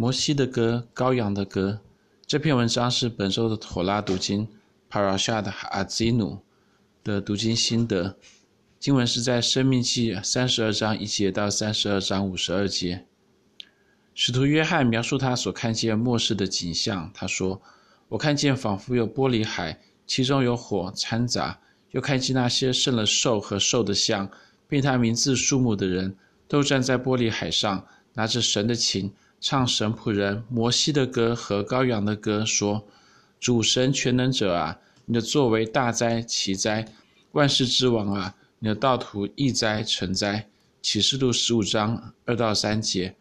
摩西的歌，羔羊的歌。这篇文章是本周的妥拉读经 Parashat Azinu 的读经心得。经文是在生命记三十二章一节到三十二章五十二节。使徒约翰描述他所看见末世的景象。他说：“我看见仿佛有玻璃海，其中有火掺杂，又看见那些胜了兽和兽的像，并他名字数目的人，都站在玻璃海上，拿着神的琴。”唱神仆人摩西的歌和羔羊的歌，说：“主神全能者啊，你的作为大哉奇哉，万世之王啊，你的道途义哉诚哉。”启示录十五章二到三节，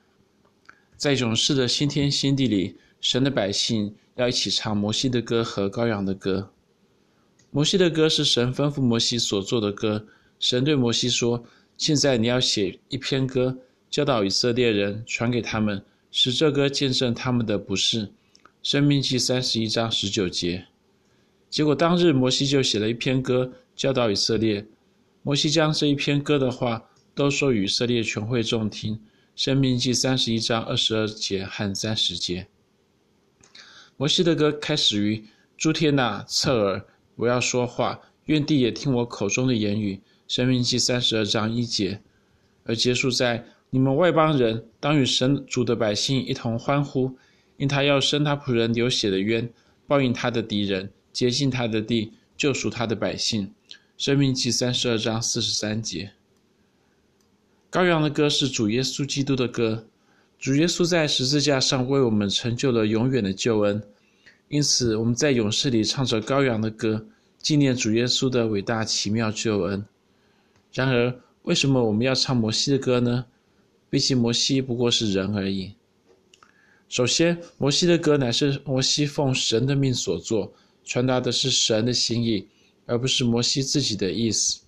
在勇士的新天新地里，神的百姓要一起唱摩西的歌和羔羊的歌。摩西的歌是神吩咐摩西所做的歌。神对摩西说：“现在你要写一篇歌，教导以色列人，传给他们。”使这歌见证他们的不是，生命记三十一章十九节。结果当日摩西就写了一篇歌，教导以色列。摩西将这一篇歌的话都说与以色列全会众听。生命记三十一章二十二节和三十节。摩西的歌开始于诸天哪，侧耳，我要说话，愿地也听我口中的言语。生命记三十二章一节，而结束在。你们外邦人当与神主的百姓一同欢呼，因他要伸他仆人流血的冤，报应他的敌人，洁净他的地，救赎他的百姓。生命记三十二章四十三节。羔羊的歌是主耶稣基督的歌，主耶稣在十字架上为我们成就了永远的救恩，因此我们在勇士里唱着羔羊的歌，纪念主耶稣的伟大奇妙救恩。然而，为什么我们要唱摩西的歌呢？毕竟摩西不过是人而已。首先，摩西的歌乃是摩西奉神的命所作，传达的是神的心意，而不是摩西自己的意思。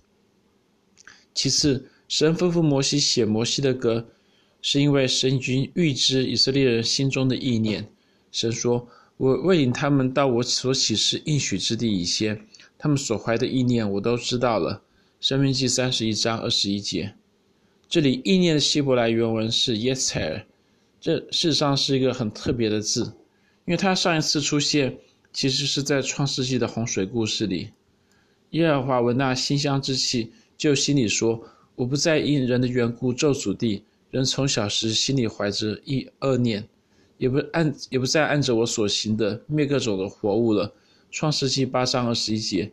其次，神吩咐摩西写摩西的歌，是因为神已经预知以色列人心中的意念。神说：“我未领他们到我所启示应许之地以前，他们所怀的意念我都知道了。”申命记三十一章二十一节。这里意念的希伯来原文是 Yetzer，这事实上是一个很特别的字，因为它上一次出现其实是在创世纪的洪水故事里。耶和华闻那馨香之气，就心里说：“我不再因人的缘故咒诅地，人从小时心里怀着一恶念，也不按也不再按着我所行的灭各种的活物了。”创世纪八章二十一节，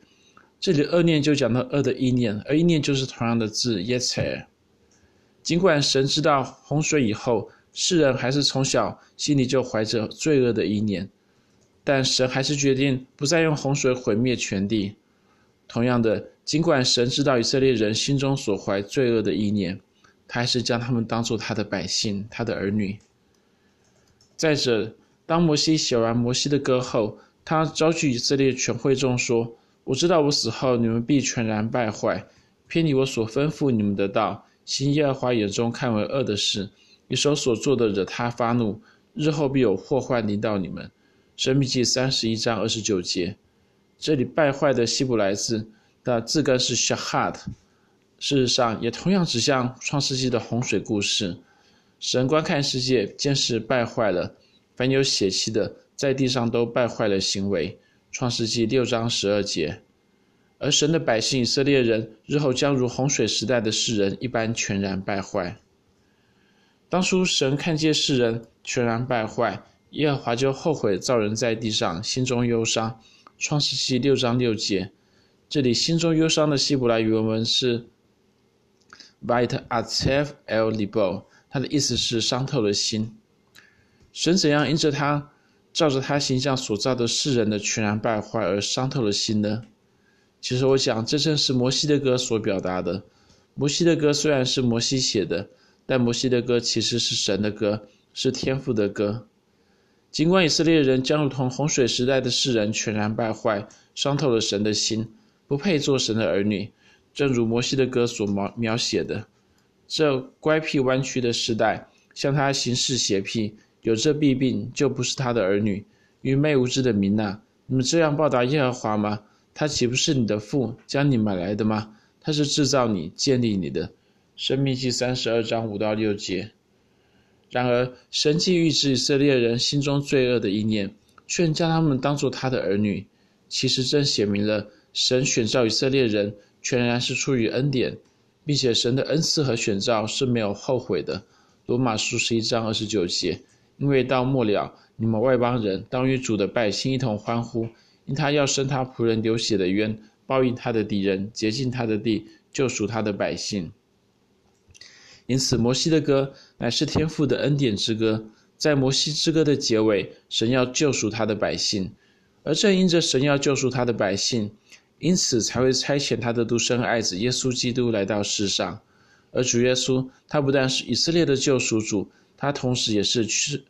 这里恶念就讲到恶的意念，而意念就是同样的字 Yetzer。尽管神知道洪水以后，世人还是从小心里就怀着罪恶的意念，但神还是决定不再用洪水毁灭全地。同样的，尽管神知道以色列人心中所怀罪恶的意念，他还是将他们当作他的百姓，他的儿女。再者，当摩西写完摩西的歌后，他召集以色列全会众说：“我知道我死后，你们必全然败坏，偏离我所吩咐你们的道。”行耶和华眼中看为恶的事，你手所做的惹他发怒，日后必有祸患临到你们。申命记三十一章二十九节，这里败坏的希伯来字的字根是 shahat，事实上也同样指向创世纪的洪水故事。神观看世界，见是败坏了，凡有血气的在地上都败坏了行为。创世纪六章十二节。而神的百姓以色列人日后将如洪水时代的世人一般全然败坏。当初神看见世人全然败坏，耶和华就后悔造人在地上，心中忧伤。创世记六章六节，这里心中忧伤的希伯来原文是 Vayit Atzev El Libo，它的意思是伤透了心。神怎样因着他照着他形象所造的世人的全然败坏而伤透了心呢？其实我想，这正是摩西的歌所表达的。摩西的歌虽然是摩西写的，但摩西的歌其实是神的歌，是天父的歌。尽管以色列人将如同洪水时代的世人全然败坏，伤透了神的心，不配做神的儿女，正如摩西的歌所描描写的，这乖僻弯曲的时代，向他行事邪僻，有这弊病，就不是他的儿女。愚昧无知的民哪，你们这样报答耶和华吗？他岂不是你的父，将你买来的吗？他是制造你、建立你的。生命记三十二章五到六节。然而，神既预知以色列人心中罪恶的意念，却将他们当作他的儿女，其实正写明了神选召以色列人全然是出于恩典，并且神的恩赐和选召是没有后悔的。罗马书十一章二十九节，因为到末了，你们外邦人当与主的百姓一同欢呼，因他要伸他仆人流血的冤，报应他的敌人，洁净他的地，救赎他的百姓。因此，摩西的歌乃是天父的恩典之歌。在摩西之歌的结尾，神要救赎他的百姓，而正因着神要救赎他的百姓，因此才会差遣他的独生爱子耶稣基督来到世上。而主耶稣，他不但是以色列的救赎主，他同时也是全，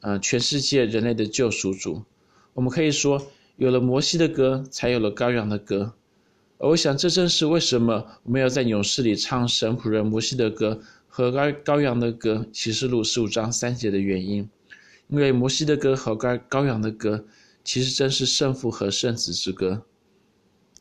呃，全世界人类的救赎主。我们可以说，有了摩西的歌，才有了羔羊的歌。而我想，这正是为什么我们要在勇士里唱神仆人摩西的歌和羔羔羊的歌，启示录十五章三节的原因。因为摩西的歌和羔羔羊的歌，其实正是圣父和圣子之歌。